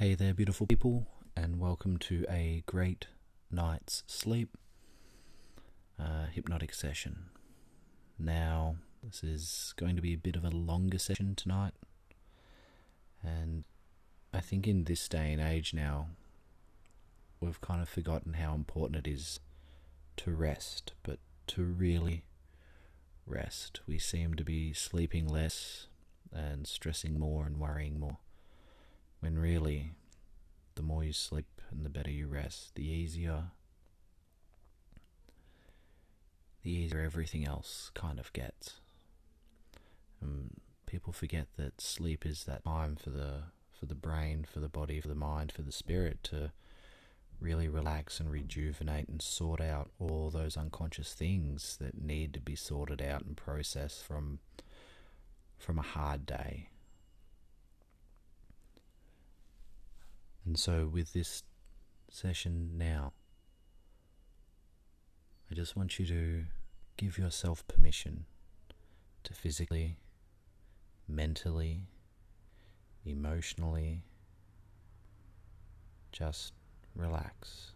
Hey there, beautiful people, and welcome to a great night's sleep uh, hypnotic session. Now, this is going to be a bit of a longer session tonight, and I think in this day and age now, we've kind of forgotten how important it is to rest, but to really rest. We seem to be sleeping less and stressing more and worrying more. When really, the more you sleep and the better you rest, the easier the easier everything else kind of gets. Um, people forget that sleep is that time for the for the brain, for the body, for the mind, for the spirit to really relax and rejuvenate and sort out all those unconscious things that need to be sorted out and processed from from a hard day. And so with this session now, I just want you to give yourself permission to physically, mentally, emotionally just relax.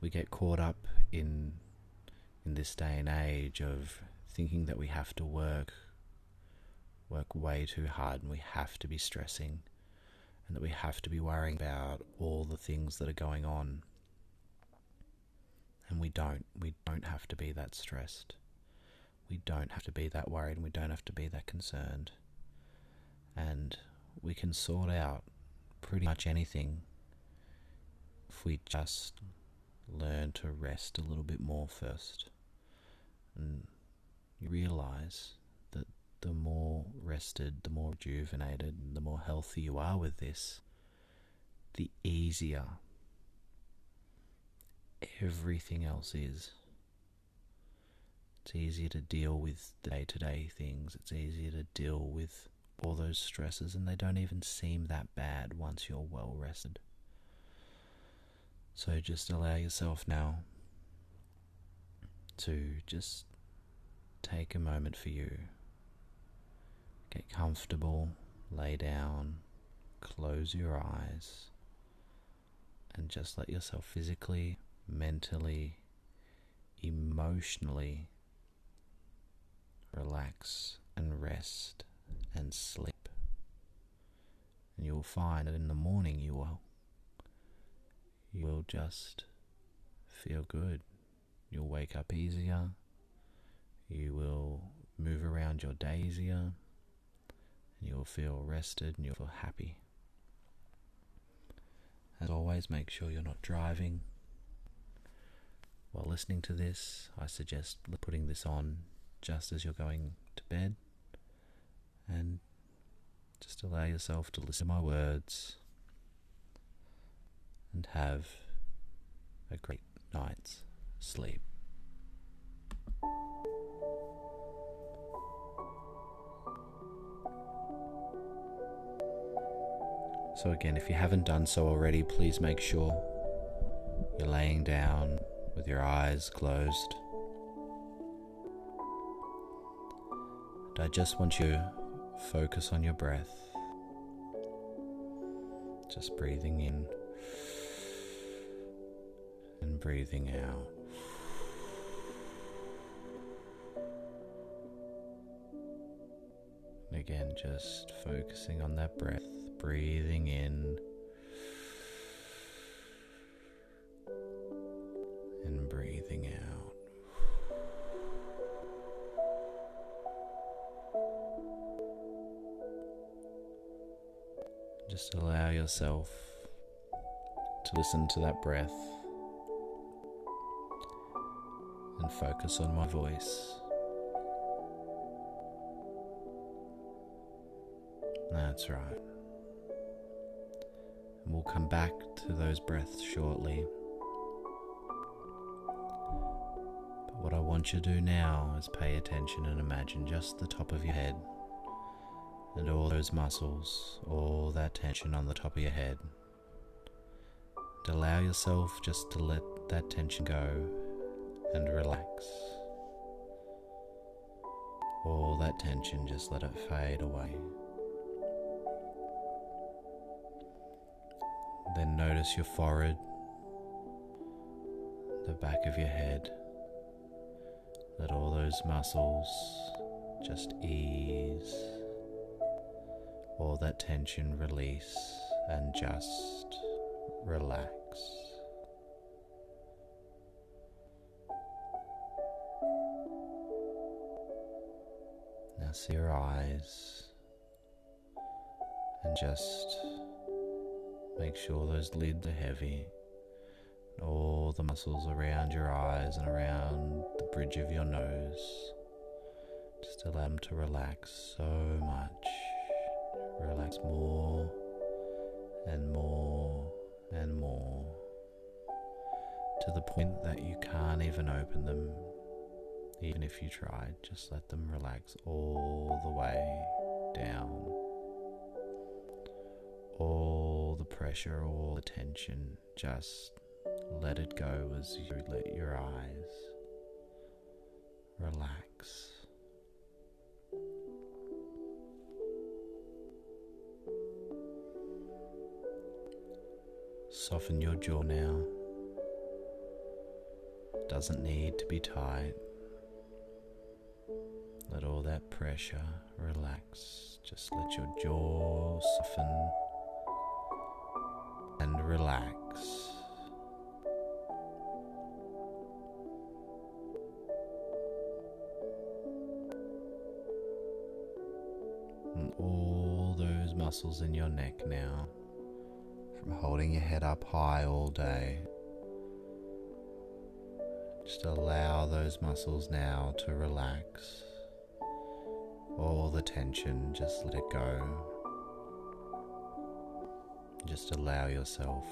We get caught up in in this day and age of thinking that we have to work work way too hard and we have to be stressing and that we have to be worrying about all the things that are going on and we don't. We don't have to be that stressed. We don't have to be that worried and we don't have to be that concerned. And we can sort out pretty much anything if we just learn to rest a little bit more first. And you realize the more rested, the more rejuvenated, the more healthy you are with this, the easier everything else is. It's easier to deal with day to day things, it's easier to deal with all those stresses, and they don't even seem that bad once you're well rested. So just allow yourself now to just take a moment for you. Get comfortable, lay down, close your eyes, and just let yourself physically mentally, emotionally relax and rest and sleep. And you will find that in the morning you will you will just feel good. You'll wake up easier. You will move around your day easier. And you'll feel rested and you'll feel happy. As always, make sure you're not driving while listening to this, I suggest putting this on just as you're going to bed and just allow yourself to listen to my words and have a great night's sleep. So, again, if you haven't done so already, please make sure you're laying down with your eyes closed. And I just want you to focus on your breath. Just breathing in and breathing out. And again, just focusing on that breath, breathing in and breathing out. Just allow yourself to listen to that breath and focus on my voice. That's right. We'll come back to those breaths shortly. But what I want you to do now is pay attention and imagine just the top of your head and all those muscles, all that tension on the top of your head. And allow yourself just to let that tension go and relax. All that tension, just let it fade away. Then notice your forehead, the back of your head. Let all those muscles just ease, all that tension release, and just relax. Now see your eyes and just make sure those lids are heavy. All the muscles around your eyes and around the bridge of your nose. Just allow them to relax so much. Relax more and more and more to the point that you can't even open them. Even if you tried, just let them relax all the way down. All the pressure, all the tension, just let it go as you let your eyes relax. Soften your jaw now. Doesn't need to be tight. Let all that pressure relax. Just let your jaw soften relax. And all those muscles in your neck now from holding your head up high all day. Just allow those muscles now to relax. All the tension, just let it go. Just allow yourself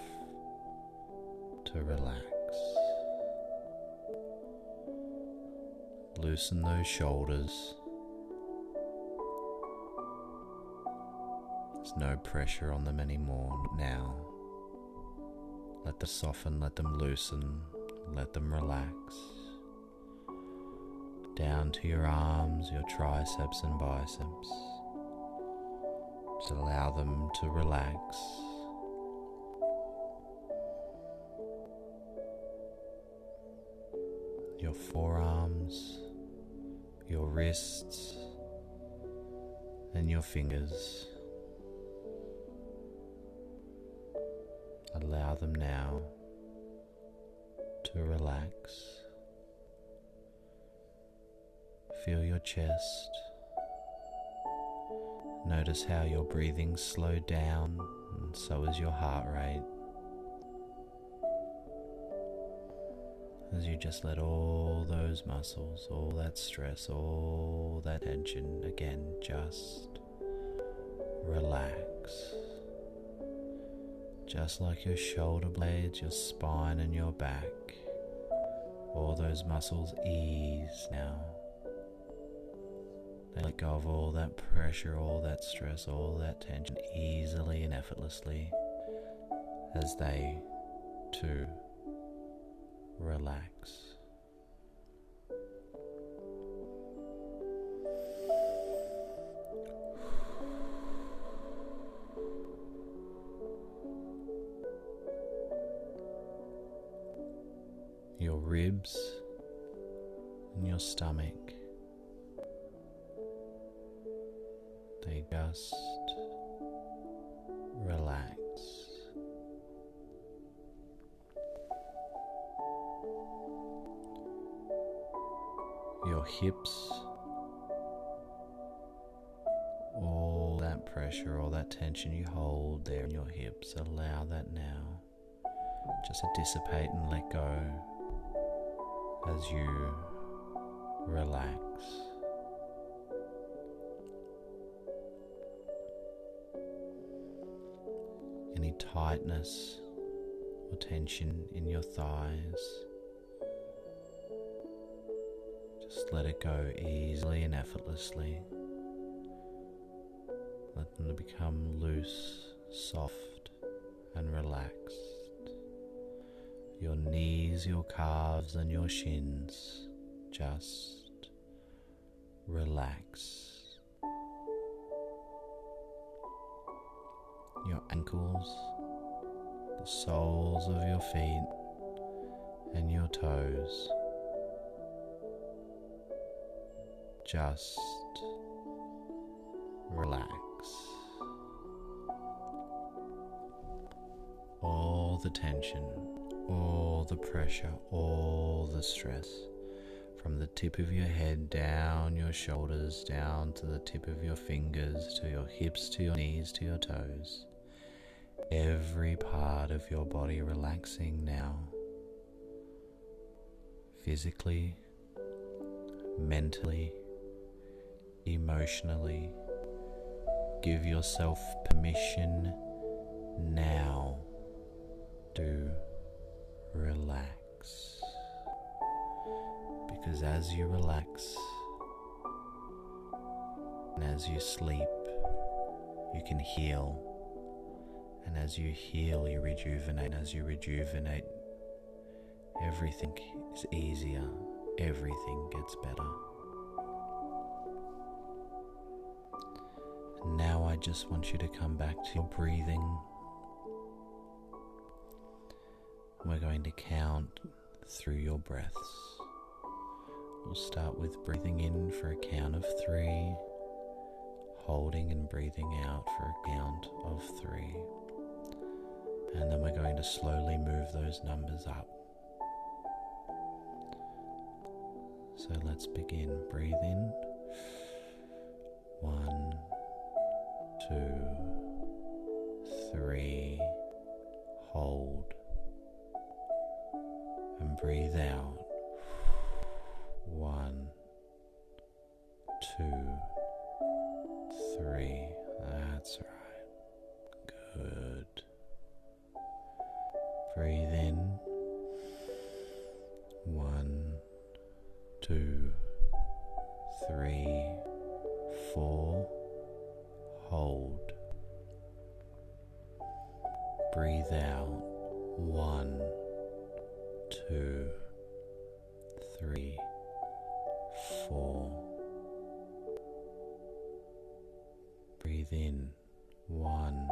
to relax. Loosen those shoulders. There's no pressure on them anymore now. Let them soften, let them loosen, let them relax. Down to your arms, your triceps and biceps. Just allow them to relax. Your forearms, your wrists, and your fingers. Allow them now to relax. Feel your chest. Notice how your breathing slowed down, and so is your heart rate. As you just let all those muscles, all that stress, all that tension again just relax just like your shoulder blades, your spine, and your back. All those muscles ease now. They let go of all that pressure, all that stress, all that tension easily and effortlessly as they too relax. your ribs and your stomach. They just hips, all that pressure, all that tension you hold there in your hips, allow that now just to dissipate and let go as you relax. Any tightness or tension in your thighs, let it go easily and effortlessly. Let them become loose, soft, and relaxed your knees, your calves, and your shins just relax. Your ankles, the soles of your feet and your toes. Just relax. All the tension, all the pressure, all the stress from the tip of your head down your shoulders, down to the tip of your fingers, to your hips, to your knees, to your toes. Every part of your body relaxing now, physically, mentally, emotionally. Give yourself permission now to relax because as you relax and as you sleep, you can heal. And as you heal, you rejuvenate. And As you rejuvenate, everything is easier, everything gets better. Now I just want you to come back to your breathing. We're going to count through your breaths. We'll start with breathing in for a count of three, holding and breathing out for a count of three. And then we're going to slowly move those numbers up. So let's begin. Breathe in. One, two, three. Hold. And breathe out. One, two, three. That's right. Good. Breathe in. One, two, three, four. Hold. Breathe out. One, two, three four. Breathe in one,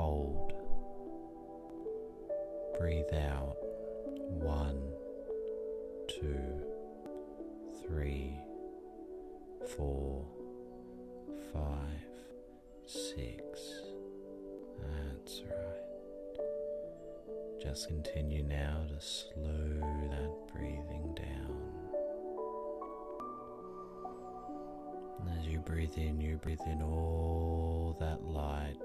Hold. Breathe out. One, two, three, four, five, six. That's right. Just continue now to slow that breathing down. as you breathe in, you breathe in all that light,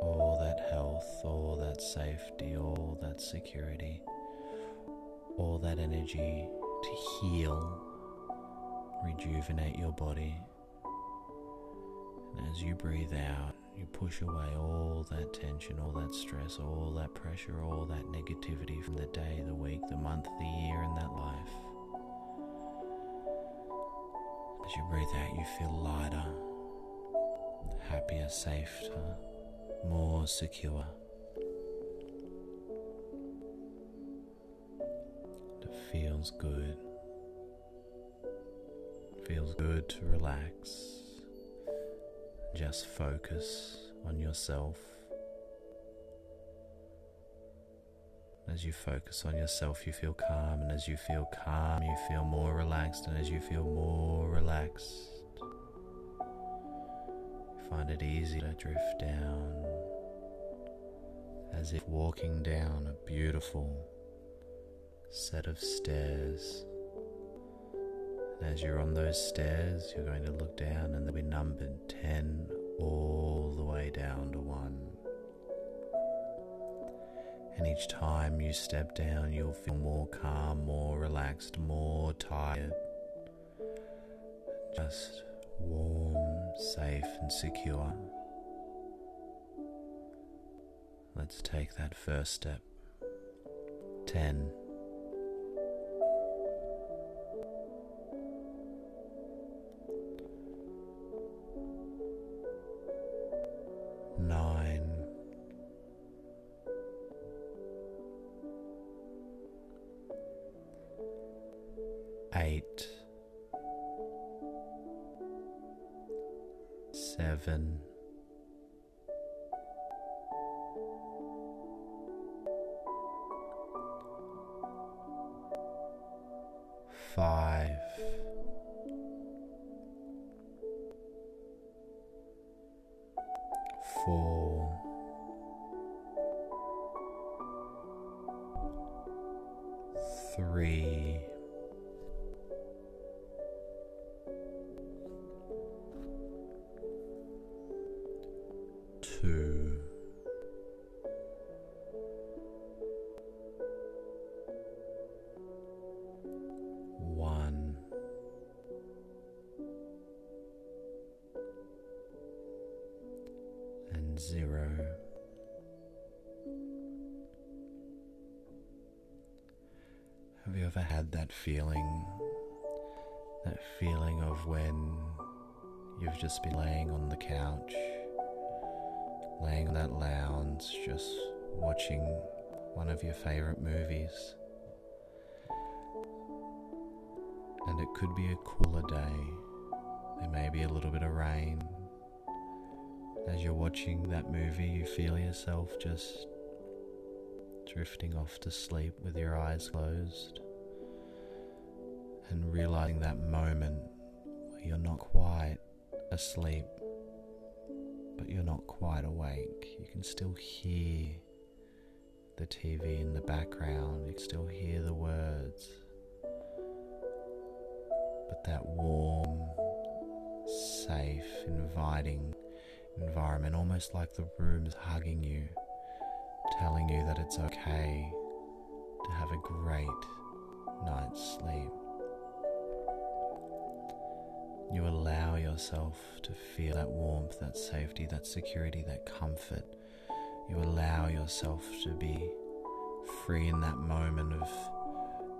all that health, all that safety, all that security, all that energy to heal, rejuvenate your body. And as you breathe out, you push away all that tension, all that stress, all that pressure, all that negativity from the day, the week, the month, the year, and that life. As you breathe out, you feel lighter, happier, safer, more secure. It feels good. It feels good to relax. Just focus on yourself. As you focus on yourself, you feel calm, and as you feel calm, you feel more relaxed, and as you feel more relaxed, you find it easy to drift down as if walking down a beautiful set of stairs. And as you're on those stairs, you're going to look down and they'll be numbered 10 all the way down to 1. And each time you step down, you'll feel more calm, more relaxed, more tired. just warm, safe, and secure. Let's take that first step. 10. Three, that feeling? That feeling of when you've just been laying on the couch, laying on that lounge, just watching one of your favorite movies. And it could be a cooler day. There may be a little bit of rain. As you're watching that movie, you feel yourself just drifting off to sleep with your eyes closed and realizing that moment where you're not quite asleep, but you're not quite awake. You can still hear the TV in the background, you can still hear the words, but that warm, safe, inviting environment, almost like the room is hugging you, telling you that it's okay to have a great night's sleep. You allow yourself to feel that warmth, that safety, that security, that comfort. You allow yourself to be free in that moment of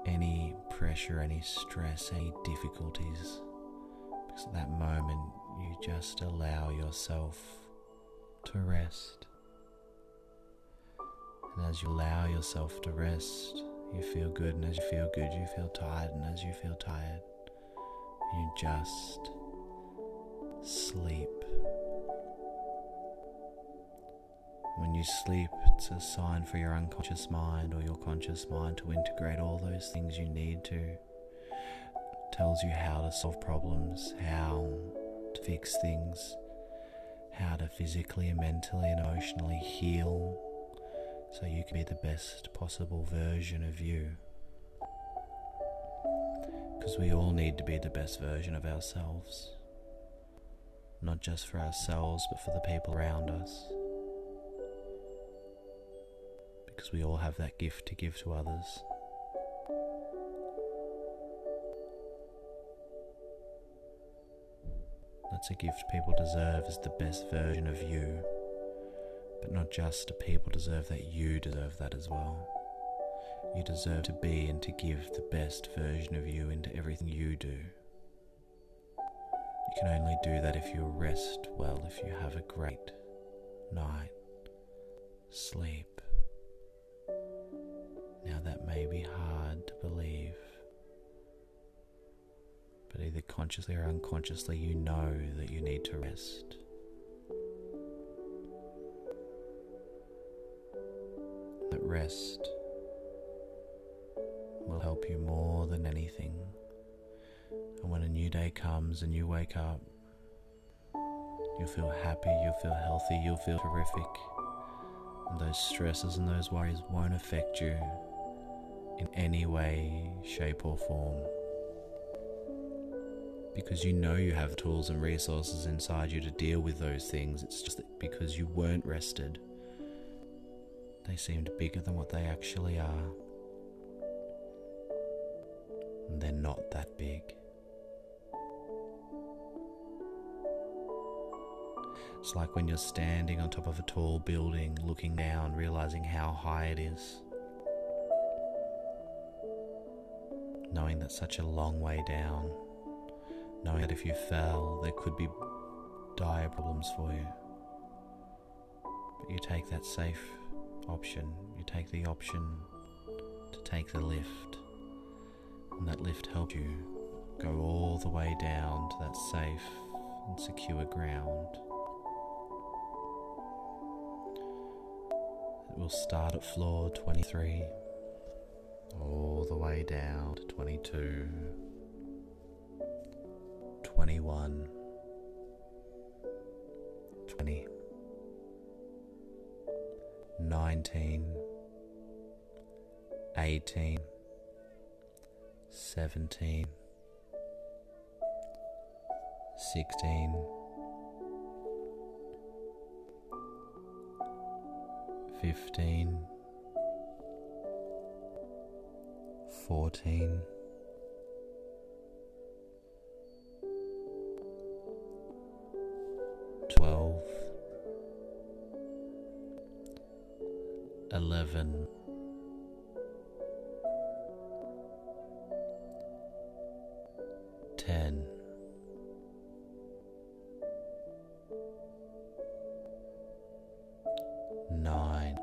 any pressure, any stress, any difficulties. Because at that moment, you just allow yourself to rest. And as you allow yourself to rest, you feel good, and as you feel good, you feel tired, and as you feel tired, you just sleep. When you sleep, it's a sign for your unconscious mind or your conscious mind to integrate all those things you need to. It tells you how to solve problems, how to fix things, how to physically and mentally and emotionally heal so you can be the best possible version of you. Because we all need to be the best version of ourselves. Not just for ourselves, but for the people around us. Because we all have that gift to give to others. That's a gift people deserve is the best version of you. But not just do people deserve that, you deserve that as well. You deserve to be and to give the best version of you into everything you do. You can only do that if you rest well, if you have a great night sleep. Now, that may be hard to believe, but either consciously or unconsciously, you know that you need to rest. That rest will help you more than anything. And when a new day comes and you wake up, you'll feel happy, you'll feel healthy, you'll feel terrific. And those stresses and those worries won't affect you in any way, shape, or form. Because you know you have tools and resources inside you to deal with those things. It's just that because you weren't rested, they seemed bigger than what they actually are they're not that big. It's like when you're standing on top of a tall building, looking down, realizing how high it is. Knowing that such a long way down, knowing that if you fell, there could be dire problems for you. But you take that safe option, you take the option to take the lift and that lift helps you go all the way down to that safe and secure ground. It will start at floor 23, all the way down to 22, 21, 20, 19, 18, 17, 16, 15, 14, 12, 11, nine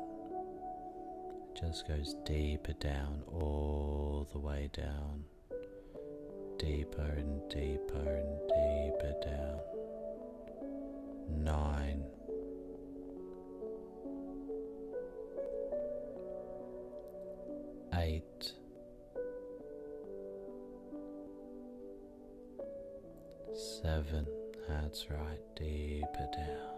just goes deeper down, all the way down, deeper and deeper and deeper down. Nine. Eight. Seven. That's right, deeper down.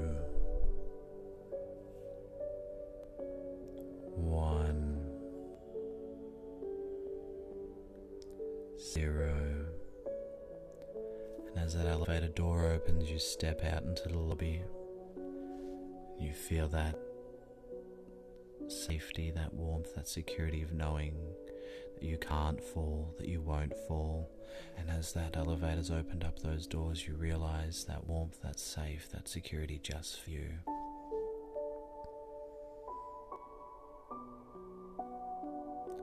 Door opens, you step out into the lobby. You feel that safety, that warmth, that security of knowing that you can't fall, that you won't fall. And as that elevator's opened up those doors, you realize that warmth, that safe, that security just for you.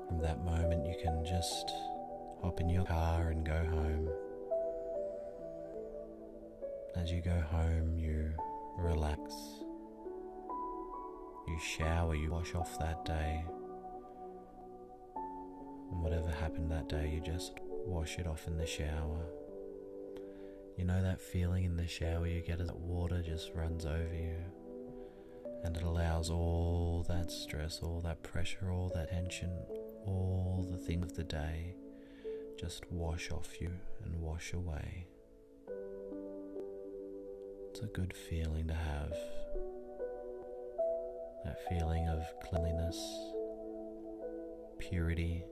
From that moment, you can just hop in your car and go home. As you go home, you relax. You shower, you wash off that day. And whatever happened that day, you just wash it off in the shower. You know that feeling in the shower you get as that water just runs over you and it allows all that stress, all that pressure, all that tension, all the things of the day just wash off you and wash away. It's a good feeling to have. That feeling of cleanliness, purity,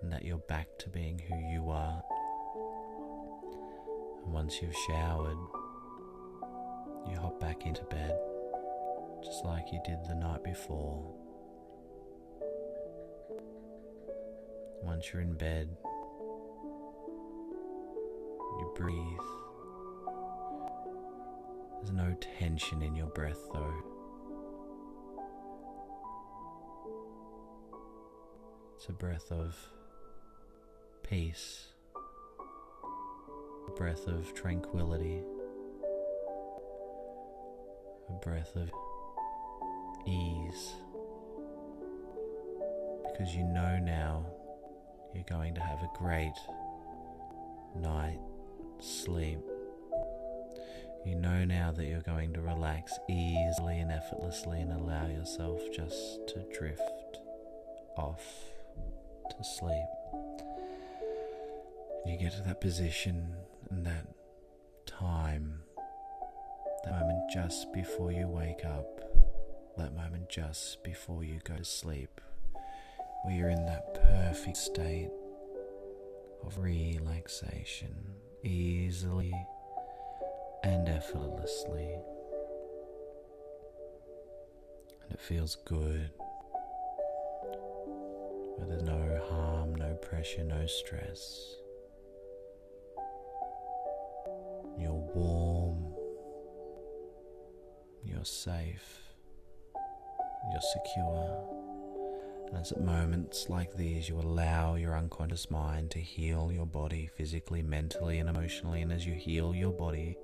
and that you're back to being who you are. And once you've showered, you hop back into bed, just like you did the night before. Once you're in bed, you breathe. There's no tension in your breath though. It's a breath of peace, a breath of tranquility, a breath of ease. Because you know now you're going to have a great night sleep. You know now that you're going to relax easily and effortlessly and allow yourself just to drift off to sleep. You get to that position and that time, that moment just before you wake up, that moment just before you go to sleep, where you're in that perfect state of relaxation, easily and effortlessly. And it feels good. Where there's no harm, no pressure, no stress. You're warm. You're safe. You're secure. And it's at moments like these you allow your unconscious mind to heal your body physically, mentally, and emotionally. And as you heal your body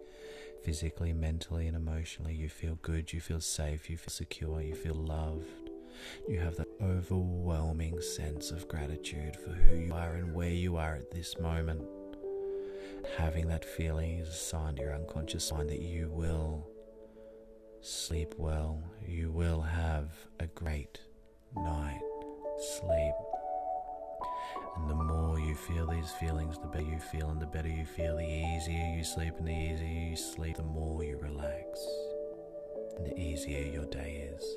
physically, mentally, and emotionally, you feel good, you feel safe, you feel secure, you feel loved. You have that overwhelming sense of gratitude for who you are and where you are at this moment. Having that feeling is a sign to your unconscious mind that you will sleep well, you will have a great night sleep. And the more you feel these feelings, the better you feel, and the better you feel, the easier you sleep, and the easier you sleep, the more you relax, and the easier your day is.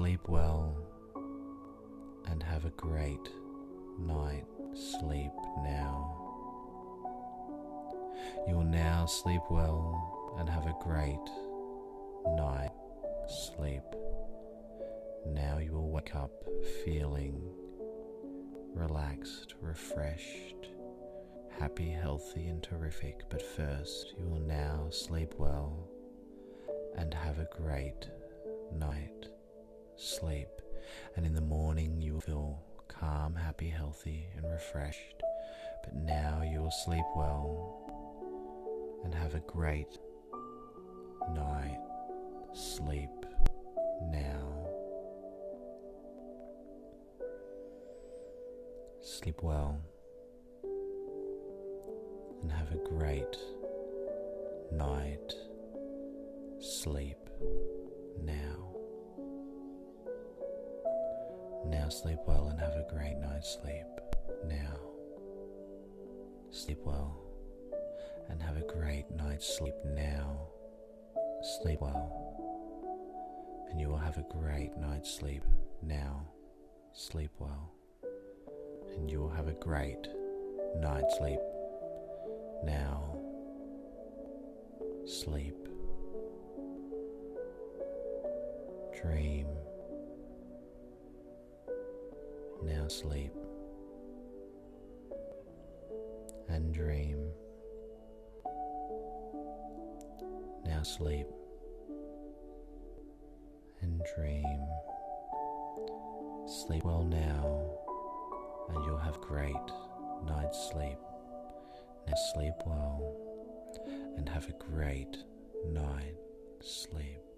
Sleep well and have a great night sleep now. You will now sleep well and have a great night sleep. Now you will wake up feeling relaxed, refreshed, happy, healthy, and terrific. But first, you will now sleep well and have a great night sleep. And in the morning, you will feel calm, happy, healthy, and refreshed. But now you will sleep well and have a great night sleep now. Sleep well and have a great night sleep now. Now sleep well and have a great night's sleep now. Sleep well and have a great night's sleep now. Sleep well, and you will have a great night's sleep now. Sleep well, and you will have a great night's sleep now. Sleep. Dream. Now sleep. And dream. Now sleep and dream. Sleep well now, and you'll have great night's sleep. Now sleep well and have a great night sleep.